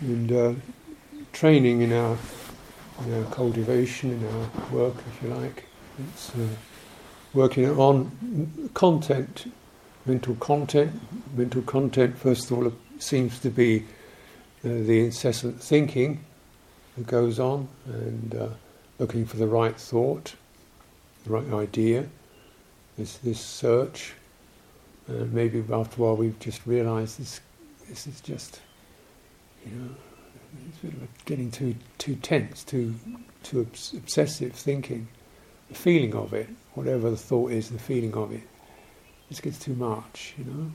And uh, training in our, in our cultivation, in our work, if you like, it's uh, working on content, mental content. Mental content, first of all, seems to be uh, the incessant thinking that goes on and uh, looking for the right thought, the right idea, this, this search. Maybe after a while we've just realized this, this is just, you know, sort of getting too, too tense, too, too obs- obsessive thinking. The feeling of it, whatever the thought is, the feeling of it, just gets too much, you know.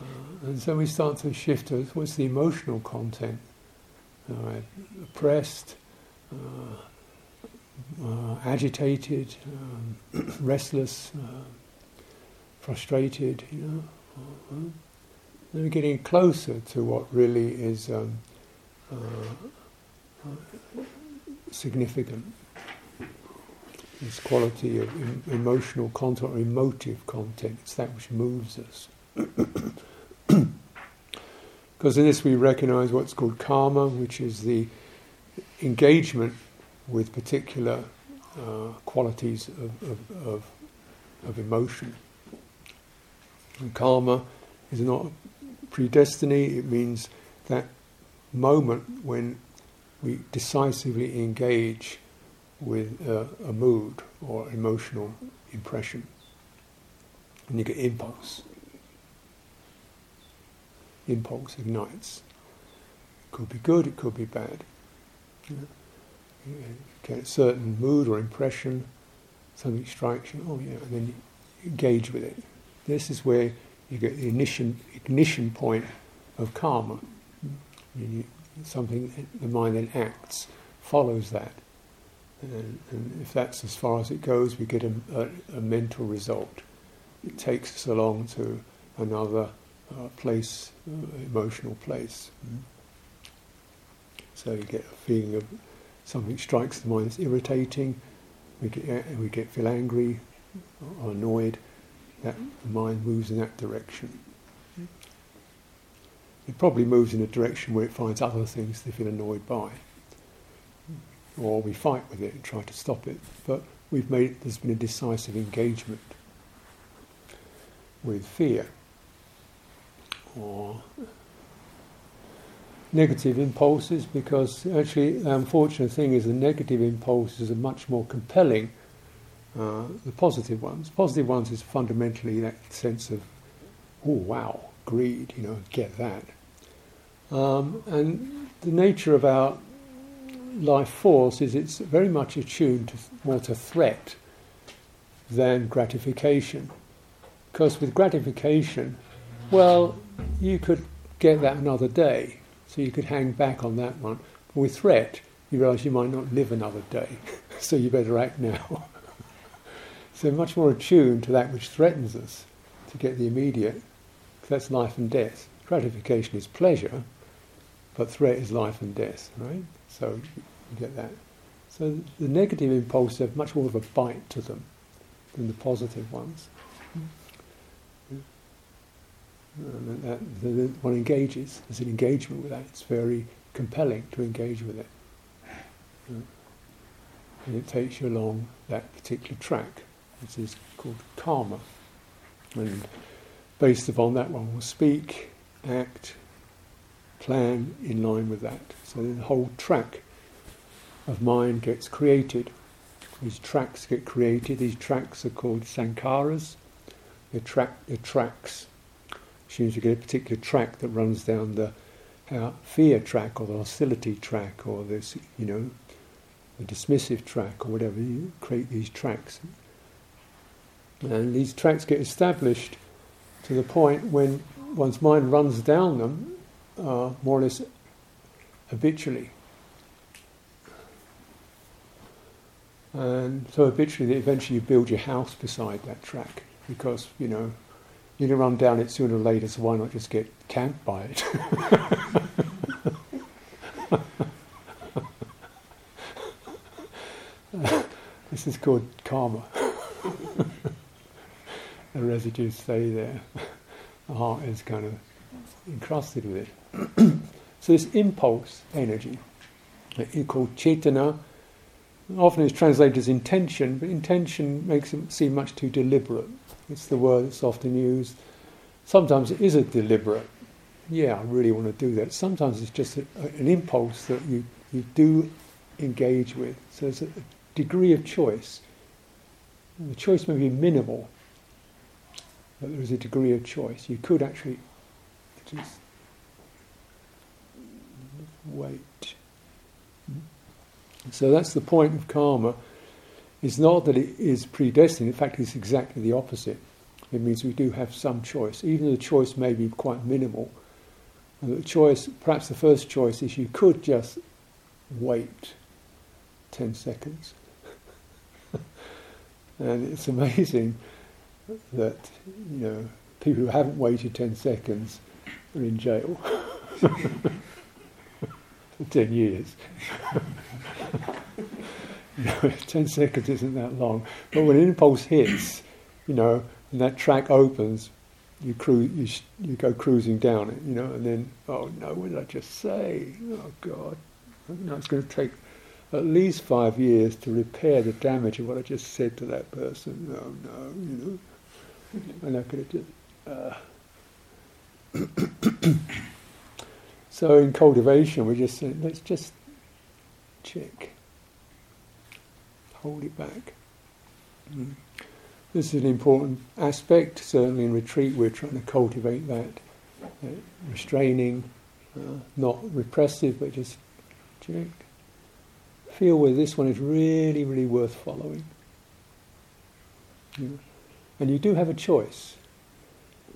Uh, and so we start to shift to what's the emotional content. Uh, oppressed, uh, uh agitated, um, restless, uh, frustrated, you know. Uh, we're getting closer to what really is um, significant. This quality of em- emotional content or emotive content, it's that which moves us. Because in this we recognize what's called kamma, which is the engagement with particular uh, qualities of, of, of, of, emotion. And kamma is not predestiny, it means that moment when we decisively engage with a mood or emotional impression. And you get impulse impulse ignites. It could be good, it could be bad. You, get a certain mood or impression, something strikes you, oh yeah, and then you engage with it. This is where you get the ignition, ignition point of kamma. You, something, the mind then acts, follows that. And, and, if that's as far as it goes, we get a, a, a mental result. It takes us along to another uh, place, uh, emotional place. Mm. So you get a feeling of something strikes the mind that's irritating. We get we get feel angry or annoyed. That the mind moves in that direction. Hmm. It probably moves in a direction where it finds other things to feel annoyed by, or we fight with it and try to stop it. But we've made there's been a decisive engagement with fear or negative impulses because actually the unfortunate thing is the negative impulses are much more compelling uh, the positive ones. Positive ones is fundamentally that sense of, oh wow, greed, you know, get that. Um, and the nature of our life force is it's very much attuned to more to threat than gratification. Because with gratification, well, you could get that another day, so you could hang back on that one. But with threat, you realise you might not live another day, so you better act now. so much more attuned to that which threatens us to get the immediate. That's life and death. Gratification is pleasure, but threat is life and death, right? So you get that. So the negative impulses have much more of a bite to them than the positive ones. And that, that one engages. There's an engagement with that. It's very compelling to engage with it. And it takes you along that particular track, which is called kamma. And based upon that, one will speak, act, plan in line with that. So the whole track of mind gets created. These tracks get created. These tracks are called sankharas. They're, track, they're tracks as soon as you get a particular track that runs down the uh, fear track or the hostility track or this, you know, the dismissive track or whatever, you create these tracks. And these tracks get established to the point when one's mind runs down them uh, more or less habitually. And so habitually, that eventually you build your house beside that track because, you know, you're going to run down it sooner or later, so why not just get camped by it? this is called kamma. the residues stay there. The heart is kind of encrusted with it. So this impulse energy, called chetana, often is translated as intention, but intention makes it seem much too deliberate. It's the word that's often used. Sometimes it is a deliberate, yeah, I really want to do that. Sometimes it's just a, an impulse that you, you do engage with. So there's a degree of choice. The choice may be minimal, but there is a degree of choice. You could actually just wait. So that's the point of kamma. It's not that it is predestined, in fact, it's exactly the opposite. It means we do have some choice, even though the choice may be quite minimal. And the choice, perhaps the first choice, is you could just wait 10 seconds. and it's amazing that, you know, people who haven't waited 10 seconds are in jail for 10 years. you know, 10 seconds isn't that long. But when an impulse hits, you know, and that track opens, you cruise, you, sh- you go cruising down it, you know, and then, oh no, what did I just say? Oh God. Know, it's going to take at least five years to repair the damage of what I just said to that person. Oh no, you know. Uh. so in cultivation, we just say, let's just check. Hold it back. Mm. This is an important aspect. Certainly in retreat, we're trying to cultivate that uh, restraining, uh, not repressive, but just check. Feel whether this one is really, really worth following. Yeah. And you do have a choice.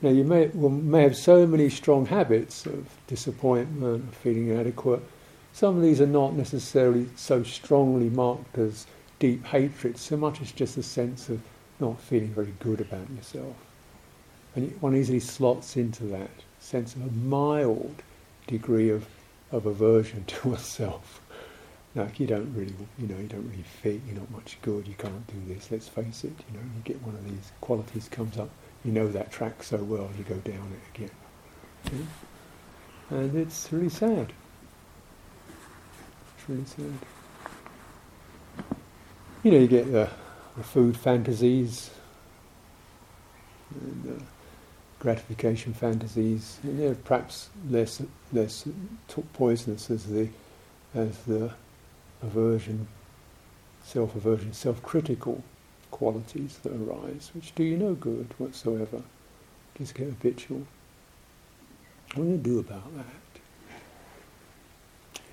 Now, you may, well, may have so many strong habits of disappointment, of feeling inadequate. Some of these are not necessarily so strongly marked as deep hatred, so much as just a sense of not feeling very good about yourself. And one easily slots into that sense of a mild degree of, of aversion to oneself. Like you don't really, you know, you don't really fit. You're not much good. You can't do this. Let's face it. You know, you get one of these qualities comes up. You know that track so well, you go down it again, yeah? and it's really sad. It's really sad. You know, you get the the food fantasies, and, gratification fantasies, and they're perhaps less less poisonous as the as the aversion, self-aversion, self-critical qualities that arise, which do you no good whatsoever. Just get habitual. What are you going to do about that?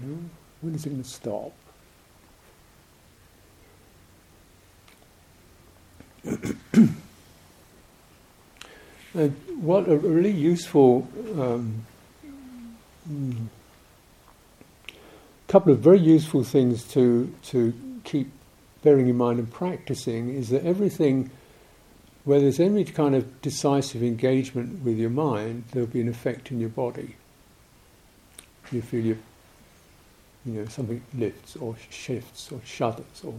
You know, when is it going to stop? what a really useful um, mm, couple of very useful things to to keep bearing in mind and practicing is that everything where there's any kind of decisive engagement with your mind, there'll be an effect in your body. You feel your, you know, something lifts or shifts or shudders or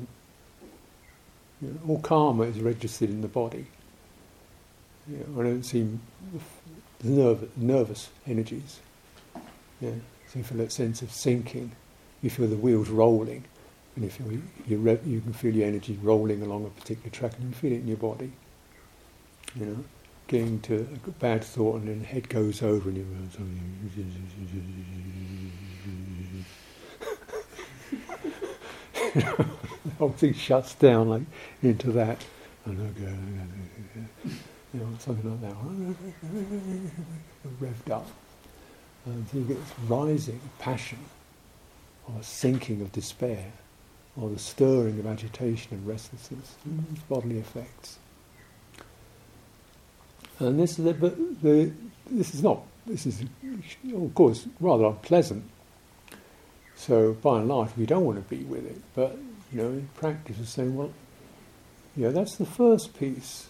you know, all kamma is registered in the body. You know, I don't see nervous, nervous energies. Yeah. So you feel that sense of sinking. You feel the wheels rolling, and you feel you, re- you can feel your energy rolling along a particular track, and you feel it in your body. You know, getting to a bad thought, and then the head goes over, and you the whole thing shuts down like into that, and you know, something like that, revved up, and you get this rising passion, or a sinking of despair, or the stirring of agitation and restlessness, these bodily effects. And this is the, but the, this is not this is of course rather unpleasant so by and large, we don't want to be with it. But you know, in practice, we're saying, well, yeah, that's the first piece.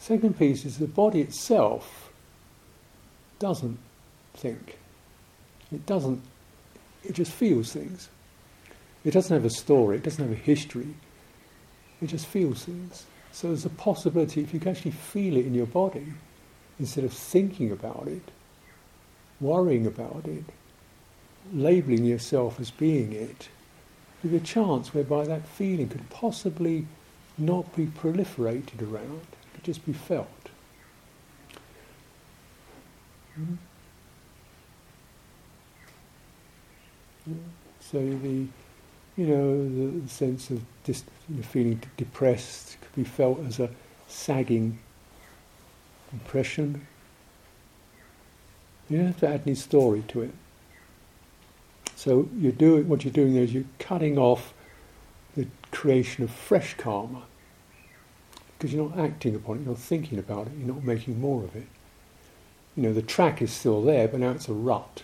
Second piece is the body itself doesn't think. It doesn't. It just feels things. It doesn't have a story. It doesn't have a history. It just feels things. So there's a possibility if you can actually feel it in your body instead of thinking about it, worrying about it, labeling yourself as being it, with a chance whereby that feeling could possibly not be proliferated around, it could just be felt. Mm-hmm. So the, you know, the sense of dis, you know, feeling depressed could be felt as a sagging impression. You don't have to add any story to it. So you're doing what you're doing is you're cutting off the creation of fresh kamma because you're not acting upon it, you're not thinking about it, you're not making more of it. You know, the track is still there, but now it's a rut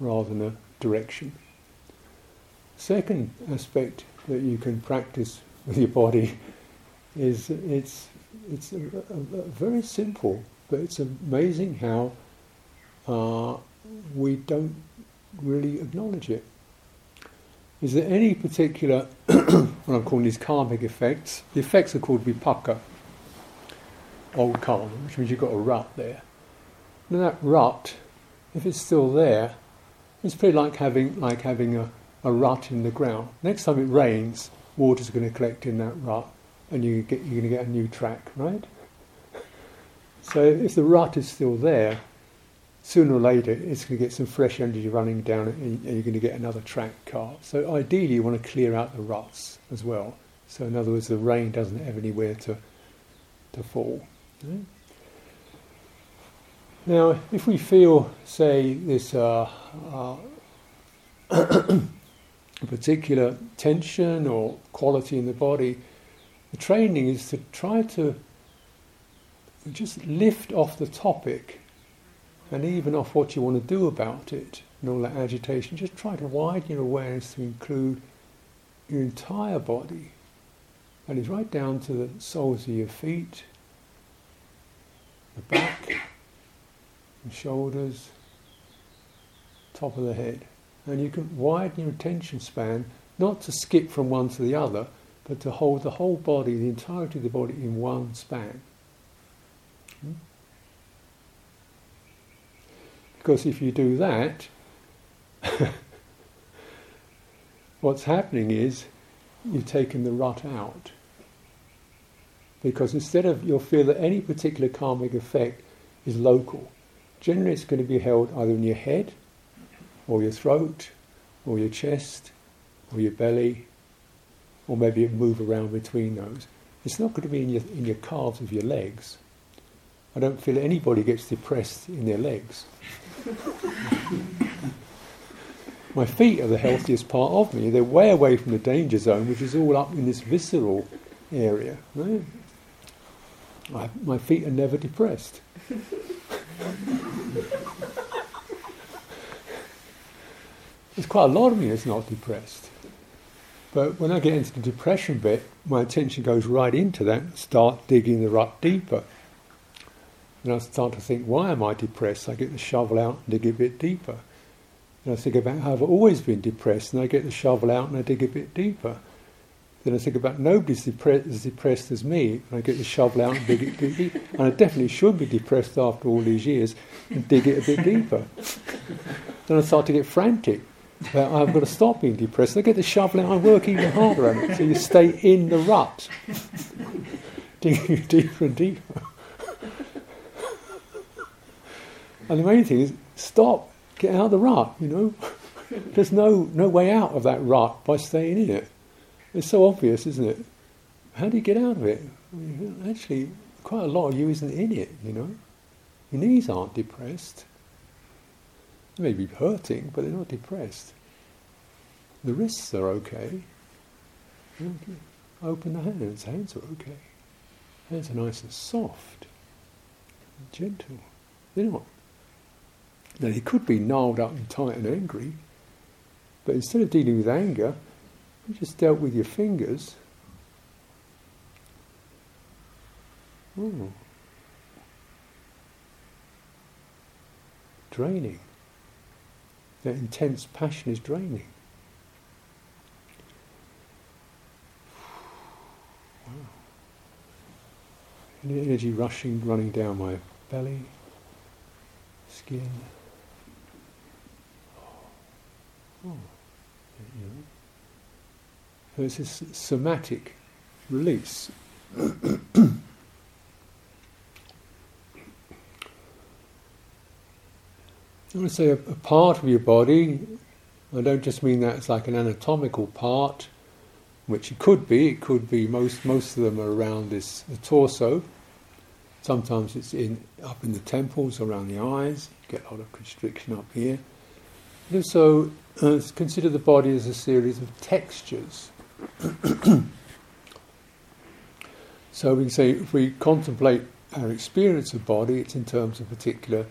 rather than a direction. Second aspect that you can practice with your body is it's it's a, a, a very simple, but it's amazing how uh, we don't really acknowledge it. Is there any particular, what I'm calling these karmic effects? The effects are called vipaka, old kamma, which means you've got a rut there. And that rut, if it's still there, it's pretty like having like having a, a rut in the ground. Next time it rains, water's going to collect in that rut, and you get, you're going to get a new track, right? So if the rut is still there, sooner or later it's going to get some fresh energy running down and you're going to get another track car. So ideally you want to clear out the ruts as well. So in other words, the rain doesn't have anywhere to, to fall. Right? Now, if we feel, say, this uh, uh, particular tension or quality in the body, the training is to try to just lift off the topic and even off what you want to do about it and all that agitation. Just try to widen your awareness to include your entire body. And it's right down to the soles of your feet, the back, shoulders, top of the head. And you can widen your attention span, not to skip from one to the other, but to hold the whole body, the entirety of the body in one span. Hmm? Because if you do that, what's happening is you've taken the rut out. Because instead of, you'll feel that any particular karmic effect is local. Generally, it's going to be held either in your head, or your throat, or your chest, or your belly, or maybe it move around between those. It's not going to be in your, in your calves of your legs. I don't feel anybody gets depressed in their legs. My feet are the healthiest part of me. They're way away from the danger zone, which is all up in this visceral area. Right? I, my feet are never depressed. There's quite a lot of me that's not depressed. But when I get into the depression bit, my attention goes right into that and start digging the rut deeper. And I start to think, why am I depressed? I get the shovel out and dig a bit deeper. And I think about how I've always been depressed, and I get the shovel out and I dig a bit deeper. Then I think about nobody's depre- as depressed as me, and I get the shovel out and dig it deeper. And I definitely should be depressed after all these years and dig it a bit deeper. then I start to get frantic. About, I've got to stop being depressed. I get the shovel out, I work even harder on it. So you stay in the rut, digging deeper and deeper. And the main thing is stop, get out of the rut, you know. There's no, no way out of that rut by staying in it. It's so obvious, isn't it? How do you get out of it? Actually, quite a lot of you isn't in it, you know. Your knees aren't depressed. They may be hurting, but they're not depressed. The wrists are okay. Open the hands. Hands are okay. Hands are nice and soft, and gentle. They're not now, he could be gnarled up and tight and angry, but instead of dealing with anger, you just dealt with your fingers. Oh. Draining. That intense passion is draining. Wow. Energy rushing, running down my belly, skin oh, oh. you it's this somatic release. I to say a, a, part of your body, I don't just mean that it's like an anatomical part, which it could be, it could be, most, most of them are around this, the torso. Sometimes it's in, up in the temples, around the eyes, you get a lot of constriction up here. And uh, consider the body as a series of textures. so we can say if we contemplate our experience of body, it's in terms of particular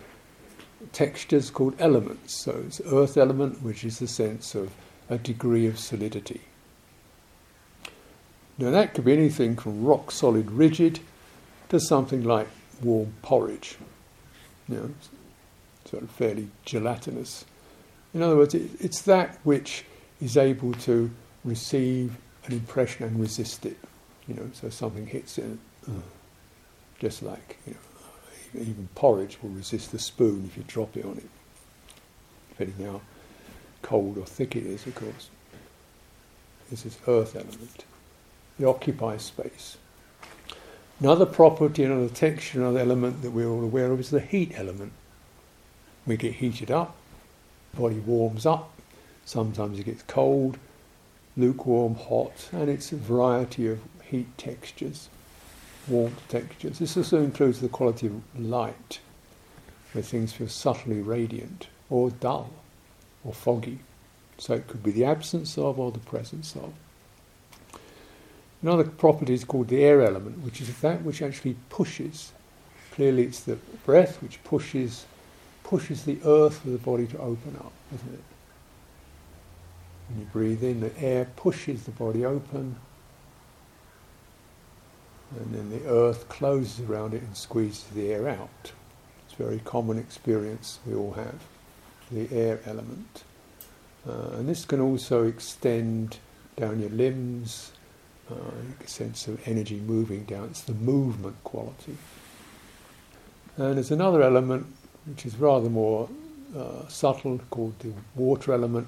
textures called elements. So it's earth element, which is the sense of a degree of solidity. Now that could be anything from rock solid rigid to something like warm porridge, you know, sort of fairly gelatinous. In other words, it, it's that which is able to receive an impression and resist it. You know, so something hits it, uh, just like you know, even porridge will resist the spoon if you drop it on it, depending how cold or thick it is, of course. This is earth element. It occupies space. Another property, another texture, another element that we're all aware of is the heat element. We get heated up, body warms up, sometimes it gets cold, lukewarm, hot, and it's a variety of heat textures warmth textures. This also includes the quality of light, where things feel subtly radiant or dull or foggy. So it could be the absence of or the presence of. Another property is called the air element, which is that which actually pushes. Clearly, it's the breath which pushes pushes the earth for the body to open up, isn't it? When you breathe in, the air pushes the body open, and then the earth closes around it and squeezes the air out. It's a very common experience we all have, the air element. Uh, and this can also extend down your limbs, uh, a sense of energy moving down. It's the movement quality. And there's another element which is rather more uh, subtle called the water element,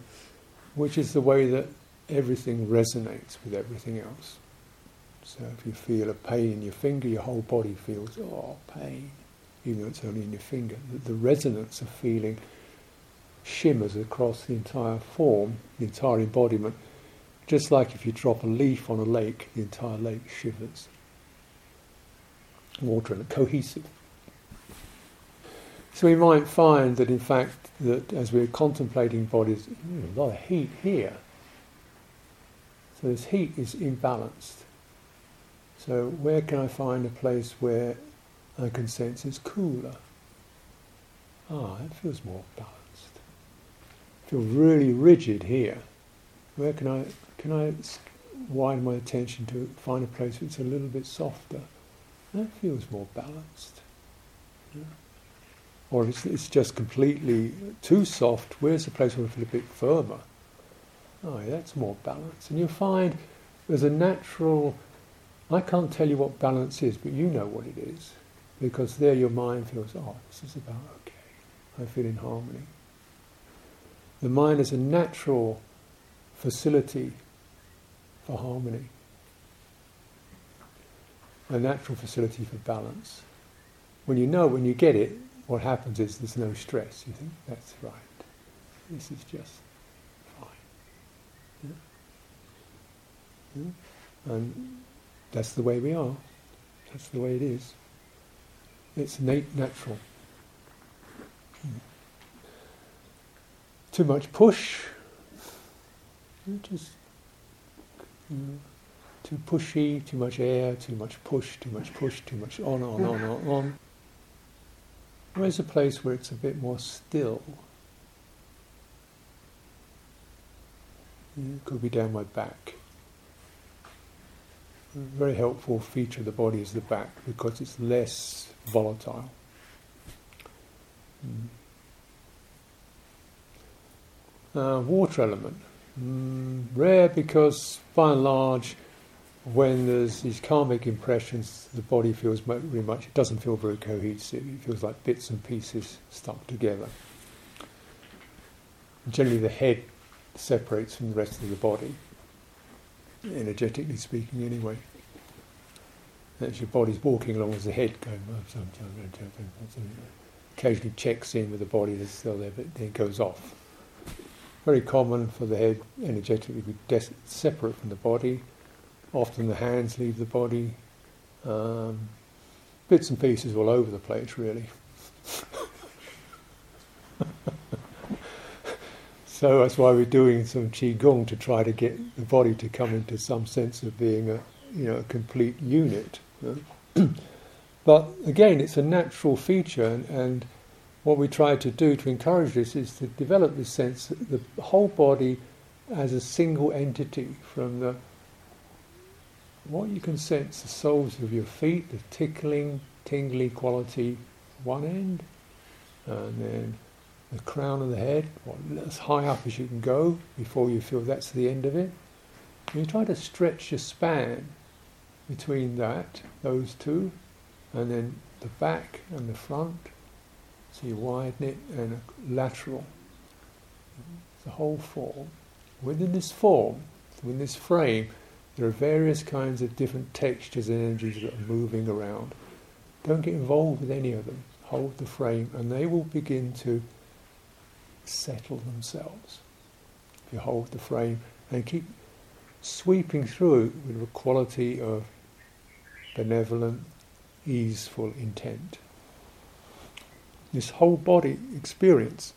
which is the way that everything resonates with everything else. So if you feel a pain in your finger, your whole body feels, oh, pain, even though it's only in your finger. The, the resonance of feeling shimmers across the entire form, the entire embodiment, just like if you drop a leaf on a lake, the entire lake shivers. Water and a cohesive. So we might find that in fact that as we're contemplating bodies, hmm, a lot of heat here. So this heat is imbalanced. So, where can I find a place where I can sense it's cooler? Ah, it feels more balanced. I feel really rigid here. Where can I can I widen my attention to find a place that's a little bit softer? That feels more balanced. Yeah. Or if it's, it's just completely too soft, where's the place where I feel a bit firmer? Oh, yeah, that's more balance. And you'll find there's a natural I can't tell you what balance is, but you know what it is. Because there your mind feels, oh, this is about okay. I feel in harmony. The mind is a natural facility for harmony, a natural facility for balance. When you know, when you get it, what happens is there's no stress. You think, that's right. This is just fine. Yeah? Yeah? And that's the way we are. That's the way it is. It's nat- natural. Hmm. Too much push, just you know, too pushy, too much air, too much push, too much push, too much on, on, on, on, on. Where's a place where it's a bit more still? It could be down my back very helpful feature of the body is the back because it's less volatile. Mm. Uh, water element. Mm, rare because by and large, when there's these karmic impressions, the body feels very much, it doesn't feel very cohesive. It feels like bits and pieces stuck together. Generally, the head separates from the rest of the body, energetically speaking, anyway. That's your body's walking along as the head going, oh, occasionally checks in with the body that's still there, but then goes off. Very common for the head energetically to be separate from the body. Often the hands leave the body. Um, bits and pieces all over the place, really. so that's why we're doing some qigong to try to get the body to come into some sense of being a you know a complete unit. But again, it's a natural feature, and, and what we try to do to encourage this is to develop this sense that the whole body as a single entity from the what you can sense the soles of your feet, the tickling, tingly quality one end, and then the crown of the head, as high up as you can go before you feel that's the end of it. And you try to stretch your span between that, those two, and then the back and the front, so you widen it and lateral. The whole form. Within this form, within this frame, there are various kinds of different textures and energies that are moving around. Don't get involved with any of them. Hold the frame and they will begin to settle themselves. If you hold the frame and keep sweeping through with a quality of benevolent, easeful intent this whole body experience.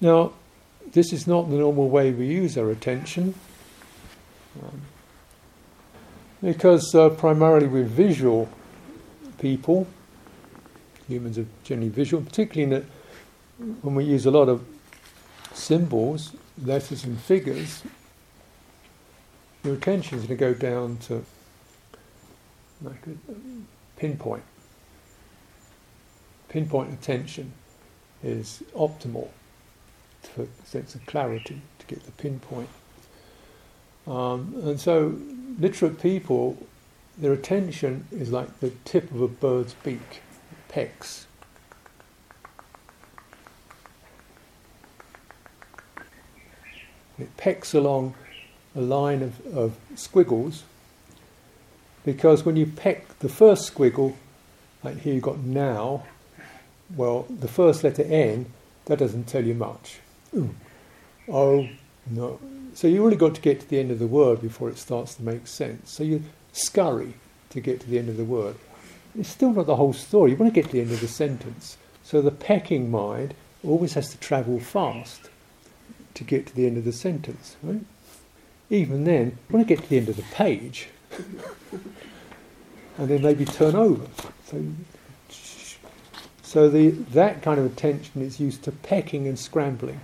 Now, this is not the normal way we use our attention, um, because uh, primarily we're visual people. Humans are generally visual, particularly when we use a lot of symbols, letters, and figures. Your attention is going to go down to like a, pinpoint. Pinpoint attention is optimal for sense of clarity, to get the pinpoint. Um, and so, literate people, their attention is like the tip of a bird's beak, pecks. It pecks along a line of, of squiggles because when you peck the first squiggle, like here you've got now, well, the first letter N, that doesn't tell you much. Ooh. Oh, no. So you really got to get to the end of the word before it starts to make sense. So you scurry to get to the end of the word. It's still not the whole story. You want to get to the end of the sentence. So the pecking mind always has to travel fast to get to the end of the sentence. Right? Even then, you want to get to the end of the page and then maybe turn over. So, so the, that kind of attention is used to pecking and scrambling.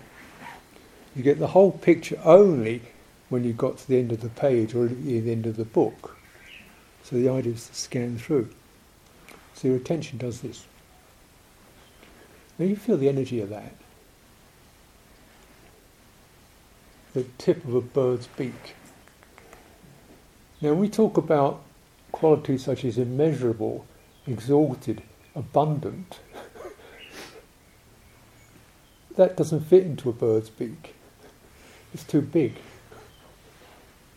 You get the whole picture only when you've got to the end of the page or the end of the book. So the idea is to scan through. So your attention does this. Now you feel the energy of that. The tip of a bird's beak. Now, we talk about qualities such as immeasurable, exalted, abundant, that doesn't fit into a bird's beak. It's too big.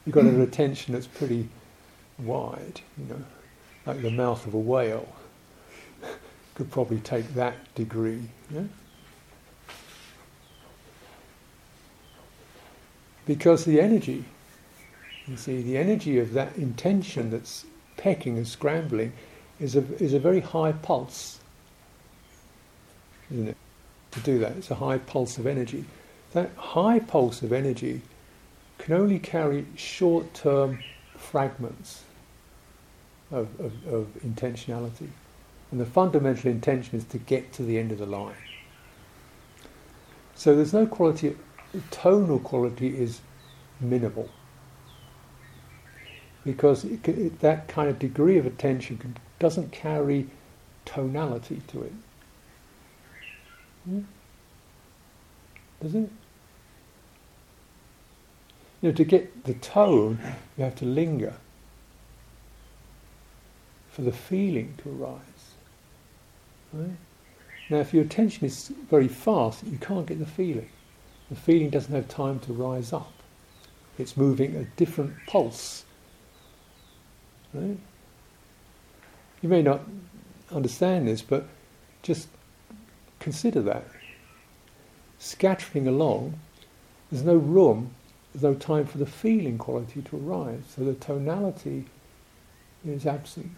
You've got an attention hmm. that's pretty wide, you know, like the mouth of a whale. Could probably take that degree. Yeah? Because the energy, you see, the energy of that intention that's pecking and scrambling is a, is a very high pulse, isn't it? To do that, it's a high pulse of energy. That high pulse of energy can only carry short term fragments of, of, of intentionality. And the fundamental intention is to get to the end of the line. So there's no quality, tonal quality is minimal because it, it, that kind of degree of attention can, doesn't carry tonality to it. Hmm? Does it? You know, to get the tone, you have to linger for the feeling to arise. Right? Now, if your attention is very fast, you can't get the feeling. The feeling doesn't have time to rise up. It's moving a different pulse. Right? You may not understand this, but just consider that. Scattering along, there's no room, there's no time for the feeling quality to arise, so the tonality is absent.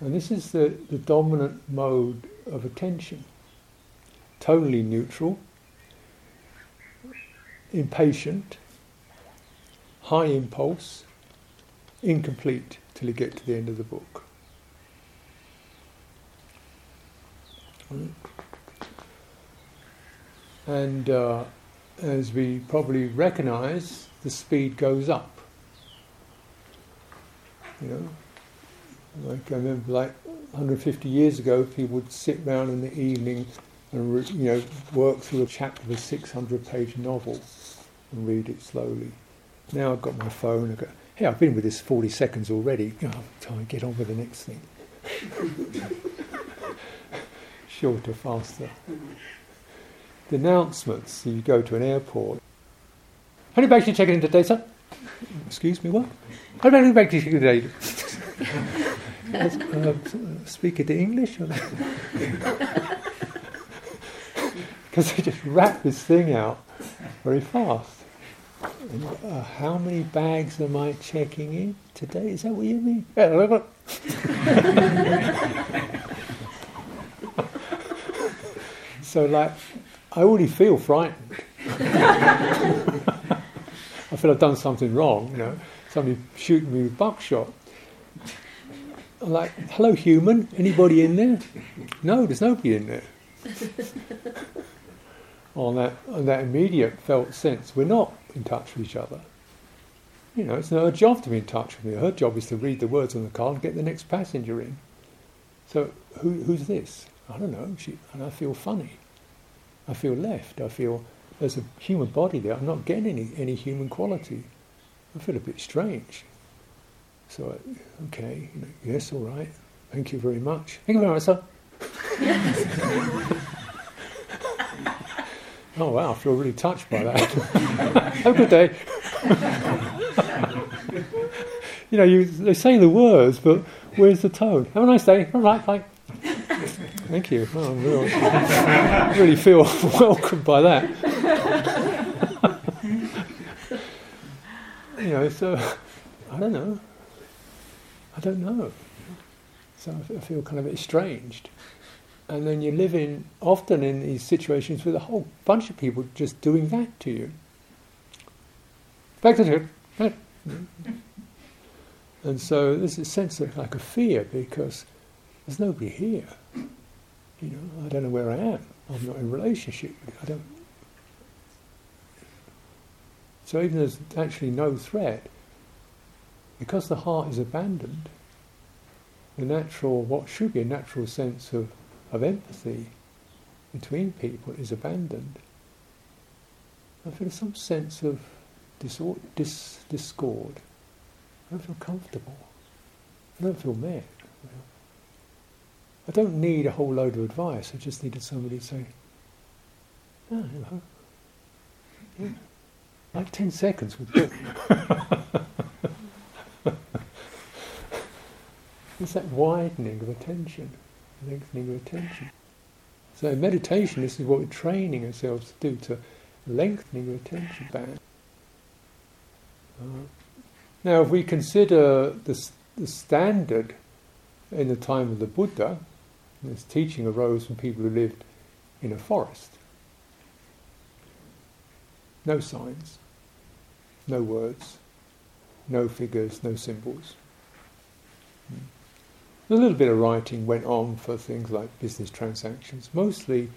And this is the, the dominant mode of attention. Totally neutral, impatient, high impulse, incomplete till you get to the end of the book. And uh, as we probably recognize, the speed goes up. You know, like I remember, like 150 years ago, people would sit around in the evening and you know work through a chapter of a 600-page novel and read it slowly. Now I've got my phone. I go, hey, I've been with this 40 seconds already. Oh, time to get on with the next thing. Shorter, faster. The announcements. You go to an airport. How many bags you checking in today, sir? Excuse me, what? How many bags you checking today? uh, speak it English? Because they just wrap this thing out very fast. Uh, how many bags am I checking in today? Is that what you mean? so, like, I already feel frightened. I feel I've done something wrong, you know, somebody shooting me with buckshot. I'm like, hello, human, anybody in there? No, there's nobody in there. on that, on that immediate felt sense, we're not in touch with each other. You know, it's not her job to be in touch with me. Her job is to read the words on the card and get the next passenger in. So, who, who's this? I don't know. She, and I feel funny. I feel left. I feel there's a human body there. I'm not getting any, any human quality. I feel a bit strange. So, okay, you know, yes, all right. Thank you very much. Thank you very much, sir. oh wow, I feel really touched by that. Have a good day. you know, you, they say the words, but where's the tone? Have a nice day. All right, bye. Thank you. Oh, really, really feel welcomed by that. you know, so I don't know. I don't know. So I feel kind of estranged. And then you live in, often in these situations with a whole bunch of people just doing that to you. Back to it. And so there's a sense of like a fear because there's nobody here. You know, I don't know where I am. I'm not in relationship. I don't. So even there's actually no threat, because the heart is abandoned, the natural, what should be a natural sense of, of empathy between people is abandoned. I feel some sense of discord, dis, discord. I don't feel comfortable. I don't feel met. I don't need a whole load of advice. I just needed somebody to say, oh, hello. Yeah. Like 10 seconds would do. it's that widening of attention, lengthening of attention. So in meditation, this is what we're training ourselves to do, to lengthening the attention band. Uh, now, if we consider the, the standard in the time of the Buddha, this teaching arose from people who lived in a forest. No signs, no words, no figures, no symbols. Hmm. A little bit of writing went on for things like business transactions. Mostly,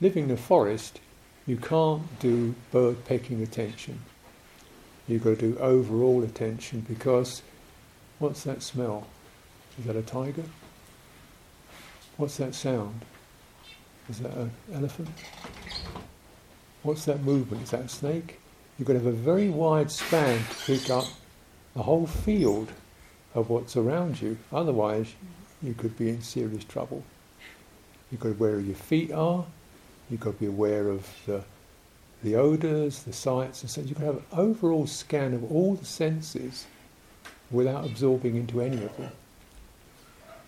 living in a forest, you can't do bird pecking attention. You've got to do overall attention because what's that smell? Is that a tiger? What's that sound? Is that an elephant? What's that movement? Is that a snake? You've got to have a very wide span to pick up the whole field of what's around you. Otherwise, you could be in serious trouble. You've got to be aware of your feet are. You've got to be aware of the, the odours, the sights, and so you've got to have an overall scan of all the senses without absorbing into any of them.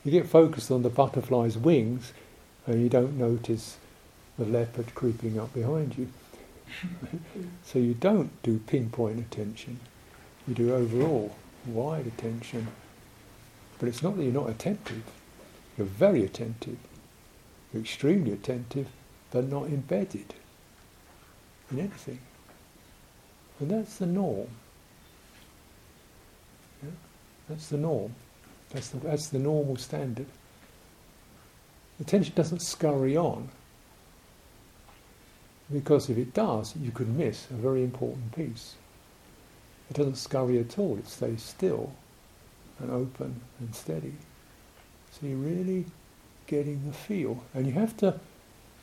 You get focused on the butterfly's wings and you don't notice the leopard creeping up behind you. so you don't do pinpoint attention, you do overall wide attention. But it's not that you're not attentive, you're very attentive, you're extremely attentive, but not embedded in anything. And that's the norm. Yeah? That's the norm. That's the, that's the normal standard. Attention doesn't scurry on, because if it does, you could miss a very important piece. It doesn't scurry at all, it stays still and open and steady. So you're really getting the feel. And you have to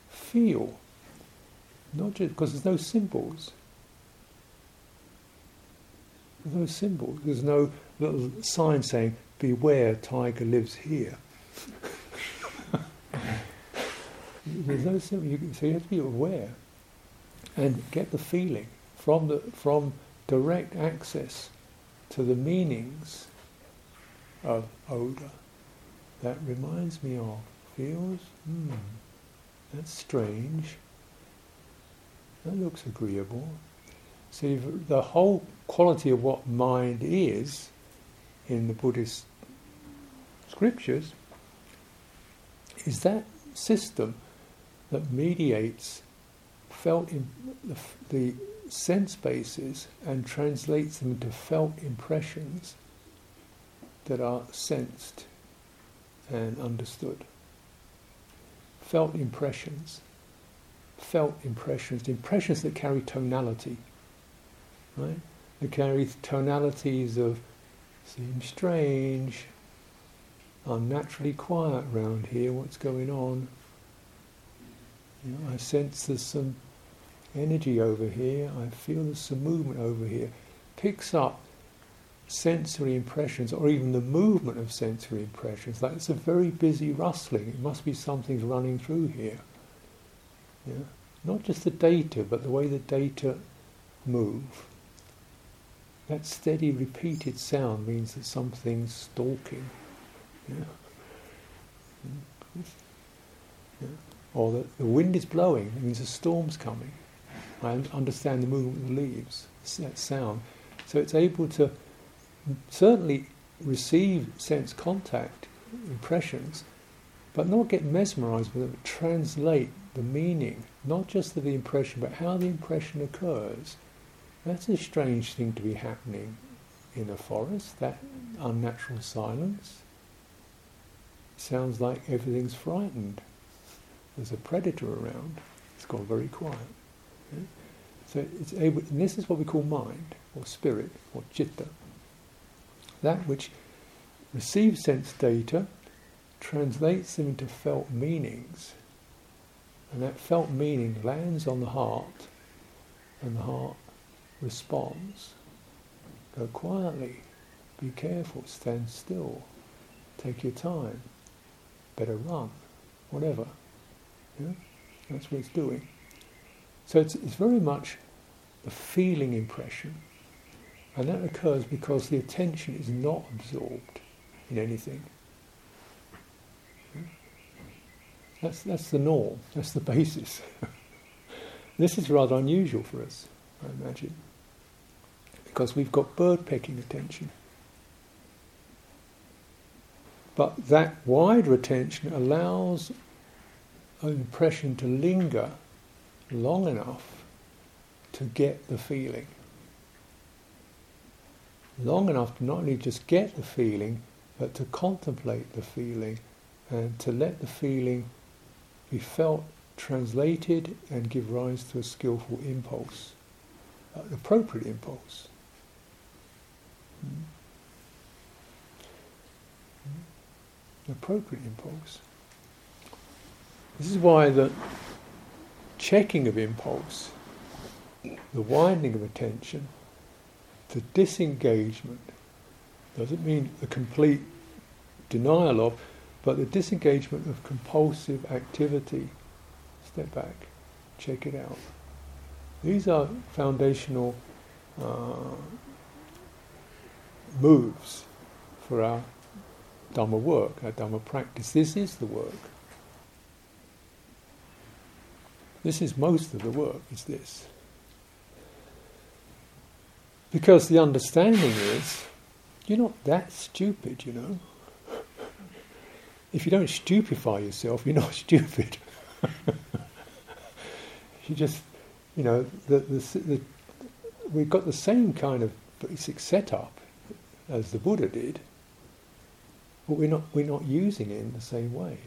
feel, not just because there's no symbols. There's no symbols. There's no little sign saying, beware, tiger lives here. there's no symbol. so you have to be aware and get the feeling from the from direct access to the meanings of odor. That reminds me of feels. Hmm, that's strange. That looks agreeable. See, the whole quality of what mind is in the Buddhist scriptures is that system that mediates felt in the, the sense bases and translates them into felt impressions that are sensed and understood. Felt impressions, felt impressions, impressions that carry tonality, right? They carry tonalities of seem strange, unnaturally quiet around here, what's going on? You know, I sense there's some energy over here, I feel there's some movement over here. Picks up sensory impressions or even the movement of sensory impressions. Like it's a very busy rustling. It must be something's running through here. Yeah? Not just the data, but the way the data move. That steady, repeated sound means that something's stalking. Yeah? Or that the wind is blowing, it means a storm's coming. I understand the movement of the leaves, that sound. So it's able to certainly receive sense contact impressions, but not get mesmerized with them, translate the meaning, not just of the impression, but how the impression occurs. That's a strange thing to be happening in a forest, that unnatural silence. Sounds like everything's frightened. There's a predator around. It's gone very quiet. So it's able, and this is what we call mind, or spirit, or chitta. That which receives sense data, translates them into felt meanings, and that felt meaning lands on the heart, and the heart responds. Go quietly, be careful, stand still, take your time, better run, whatever. Yeah? That's what it's doing. So it's, it's very much a feeling impression. And that occurs because the attention is not absorbed in anything. That's, that's the norm, that's the basis. this is rather unusual for us, I imagine, because we've got bird pecking attention. But that wider attention allows an impression to linger long enough to get the feeling. Long enough to not only just get the feeling, but to contemplate the feeling and to let the feeling be felt, translated, and give rise to a skillful impulse, an appropriate impulse. Hmm. Hmm. Appropriate impulse. This is why the checking of impulse, the widening of attention, the disengagement, Doesn't mean a complete denial of, but the disengagement of compulsive activity. Step back, check it out. These are foundational uh, moves for our Dhamma work, our Dhamma practice. This is the work. This is most of the work, is this. Because the understanding is, you're not that stupid, you know. If you don't stupefy yourself, you're not stupid. you just, you know, the, the, the, we've got the same kind of basic setup as the Buddha did, but we're not, we're not using it in the same way.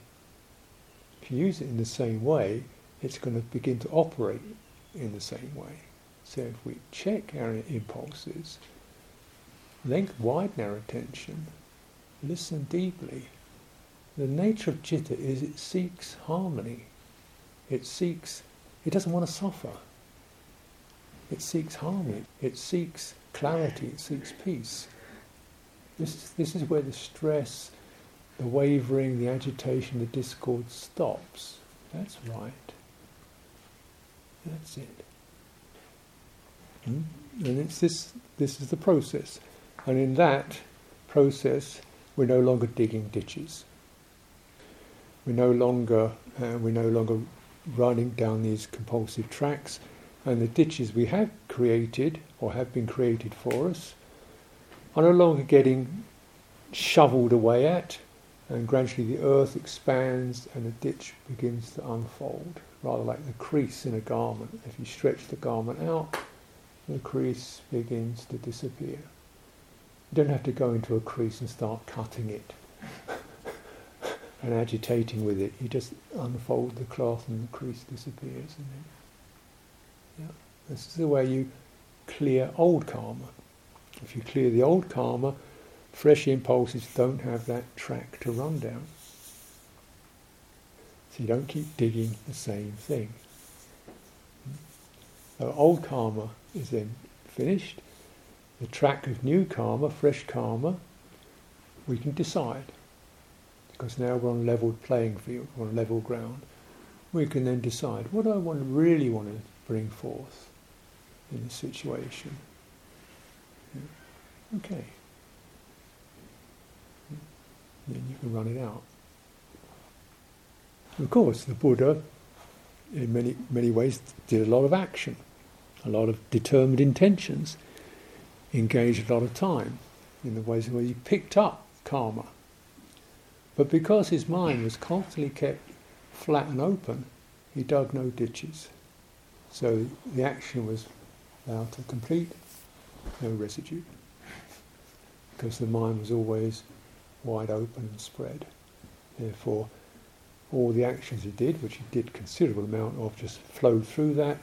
If you use it in the same way, it's going to begin to operate in the same way. So if we check our impulses, length widen our attention, listen deeply. The nature of citta is it seeks harmony. It seeks, it doesn't want to suffer. It seeks harmony. It seeks clarity. It seeks peace. This this is where the stress, the wavering, the agitation, the discord stops. That's right. That's it. Hmm? And it's this, this is the process. And in that process, we're no longer digging ditches. We're no longer, uh, we're no longer running down these compulsive tracks. And the ditches we have created, or have been created for us, are no longer getting shoveled away at, and gradually the earth expands and the ditch begins to unfold rather like the crease in a garment. If you stretch the garment out, the crease begins to disappear. You don't have to go into a crease and start cutting it and agitating with it. You just unfold the cloth and the crease disappears. yeah. This is the way you clear old kamma. If you clear the old kamma, fresh impulses don't have that track to run down. So you don't keep digging the same thing. So old kamma is then finished. The track of new kamma, fresh kamma, we can decide. Because now we're on level playing field, we're on level ground. We can then decide what do I want really want to bring forth in this situation. Okay. Then you can run it out. Of course, the Buddha, in many, many ways, did a lot of action, a lot of determined intentions, engaged a lot of time in the ways where he picked up kamma. But because his mind was constantly kept flat and open, he dug no ditches. So the action was allowed to complete, no residue, because the mind was always wide open and spread. Therefore, all the actions he did, which he did considerable amount of, just flowed through that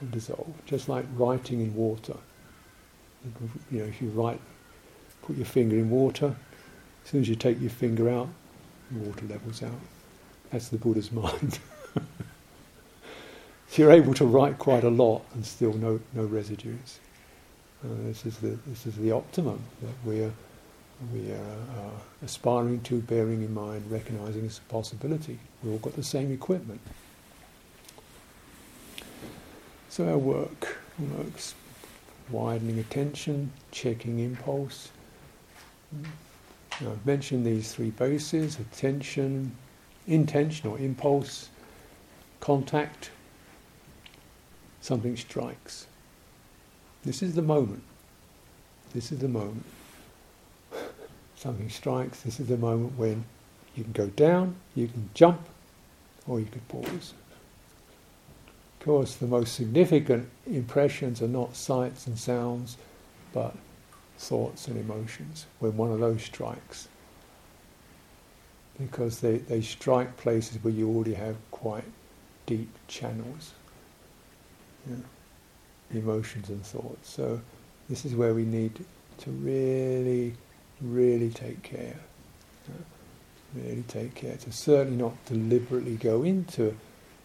and dissolved, just like writing in water. You know, if you write, put your finger in water, as soon as you take your finger out, the water levels out. That's the Buddha's mind. so you're able to write quite a lot and still no, no residues. Uh, this is the this is the optimum that we're we are uh, aspiring to, bearing in mind, recognizing as a possibility. We've all got the same equipment. So our work works widening attention, checking impulse. I've mentioned these three bases attention, intention or impulse, contact, something strikes. This is the moment. This is the moment something strikes, this is the moment when you can go down, you can jump, or you could pause. Of course, the most significant impressions are not sights and sounds, but thoughts and emotions when one of those strikes. Because they, they strike places where you already have quite deep channels, emotions and thoughts. So, this is where we need to really really take care. Really take care to certainly not deliberately go into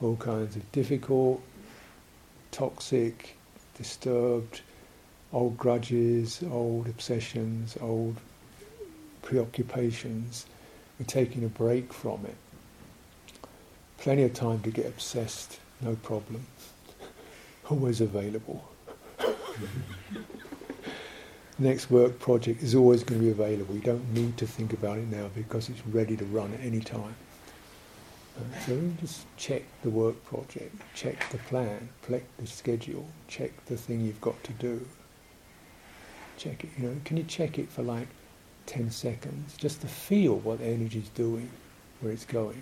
all kinds of difficult, toxic, disturbed old grudges, old obsessions, old preoccupations. We're taking a break from it. Plenty of time to get obsessed, no problem. Always available. Next work project is always going to be available. You don't need to think about it now because it's ready to run at any time. Uh, so just check the work project, check the plan, check the schedule, check the thing you've got to do. Check it. You know, can you check it for like ten seconds just to feel what the energy's doing, where it's going?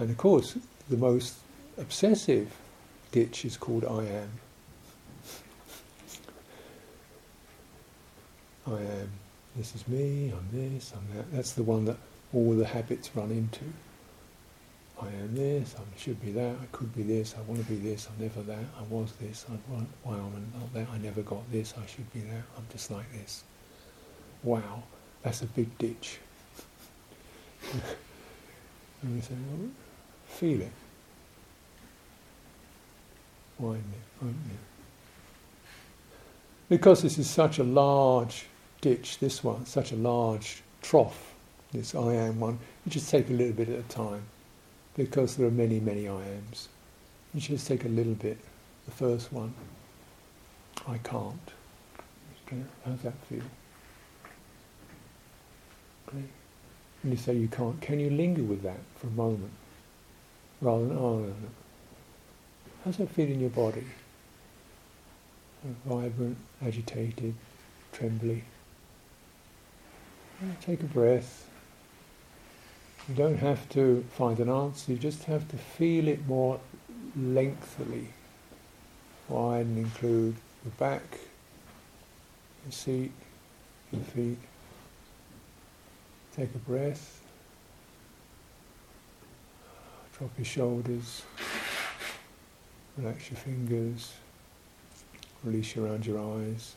And of course, the most obsessive ditch is called I am. I am, this is me, I'm this, I'm that. That's the one that all the habits run into. I am this, I should be that, I could be this, I want to be this, I'm never that, I was this, I want, wow, I'm not that, I never got this, I should be that, I'm just like this. Wow, that's a big ditch. and we say, well, feel it. Why me? Because this is such a large ditch, this one, such a large trough, this I am one, you just take a little bit at a time because there are many, many I ams. You just take a little bit. The first one, I can't. How's that feel? And you say you can't, can you linger with that for a moment? Rather than, oh, no, no. How's that feel in your body? Vibrant, agitated, trembly. Take a breath. You don't have to find an answer, you just have to feel it more lengthily. Wide and include the back, the seat, your feet. Take a breath. Drop your shoulders. Relax your fingers. Release around your eyes.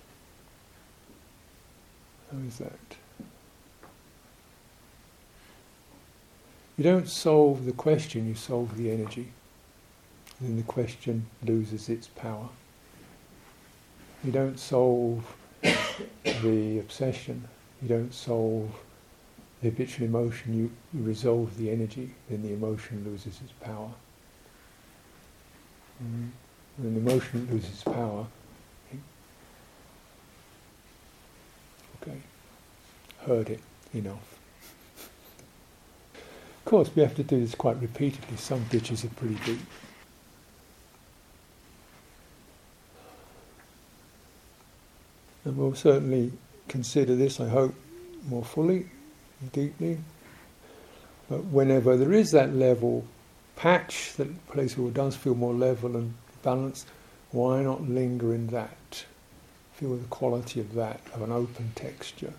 How is that? You don't solve the question, you solve the energy. And then the question loses its power. You don't solve the obsession, you don't solve the habitual emotion, you, you resolve the energy, then the emotion loses its power. Mm. When the emotion loses power, okay, heard it enough. Of course, we have to do this quite repeatedly. Some ditches are pretty deep. And we'll certainly consider this, I hope, more fully, deeply. But whenever there is that level patch, that place where it does feel more level and balanced, why not linger in that? Feel the quality of that, of an open texture,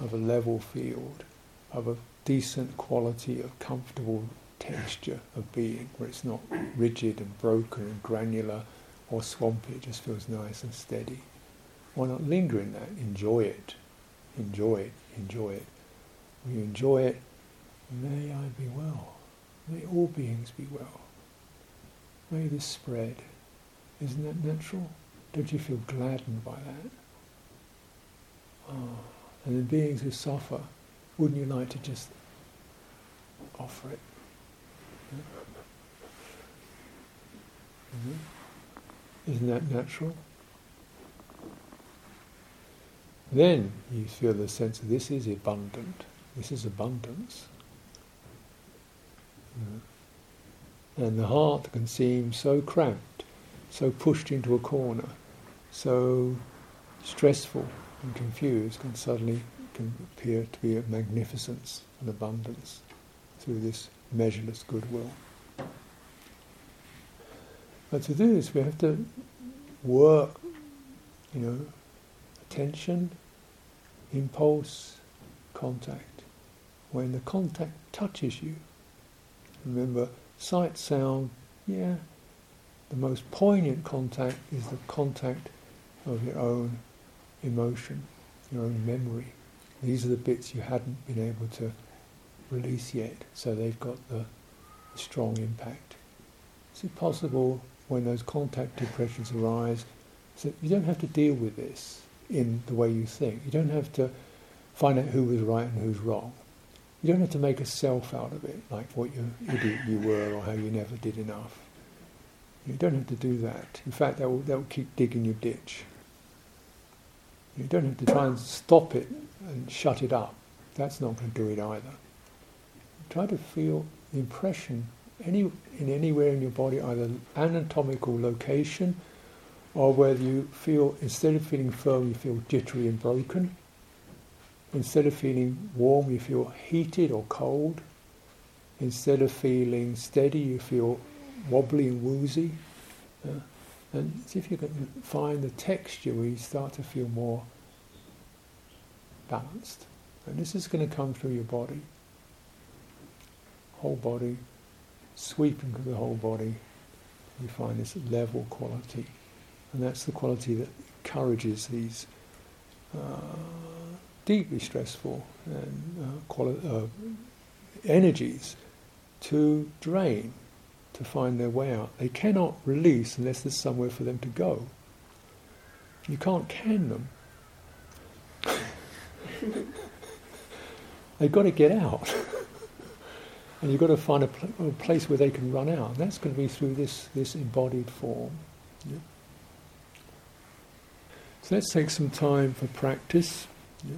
of a level field, of a decent quality of comfortable texture of being, where it's not rigid and broken and granular or swampy, it just feels nice and steady. Why not linger in that? Enjoy it. Enjoy it. Enjoy it. When you enjoy it, may I be well. May all beings be well. May this spread. Isn't that natural? Don't you feel gladdened by that? Oh. And the beings who suffer, wouldn't you like to just offer it. Mm-hmm. Isn't that natural? Then you feel the sense of this is abundant, this is abundance. Mm-hmm. And the heart can seem so cramped, so pushed into a corner, so stressful and confused, can suddenly can appear to be a magnificence and abundance through this measureless goodwill. But to do this, we have to work, you know, attention, impulse, contact. When the contact touches you, remember, sight, sound, yeah, the most poignant contact is the contact of your own emotion, your own memory. These are the bits you hadn't been able to release yet, so they've got the strong impact. Is it possible when those contact depressions arise, so you don't have to deal with this in the way you think. You don't have to find out who was right and who's wrong. You don't have to make a self out of it, like what you idiot you were or how you never did enough. You don't have to do that. In fact, that will, that will keep digging your ditch. You don't have to try and stop it and shut it up. That's not going to do it either. Try to feel the impression any, in anywhere in your body, either anatomical location or whether you feel, instead of feeling firm, you feel jittery and broken. Instead of feeling warm, you feel heated or cold. Instead of feeling steady, you feel wobbly and woozy. Uh, and if you can find the texture where you start to feel more balanced. And this is going to come through your body, whole body, sweeping through the whole body. You find this level quality. And that's the quality that encourages these uh, deeply stressful and uh, quali- uh, energies to drain to find their way out. They cannot release unless there's somewhere for them to go. You can't can them. They've got to get out. and you've got to find a, pl- a, place where they can run out. And that's going to be through this, this embodied form. Yeah. So let's take some time for practice. Yeah.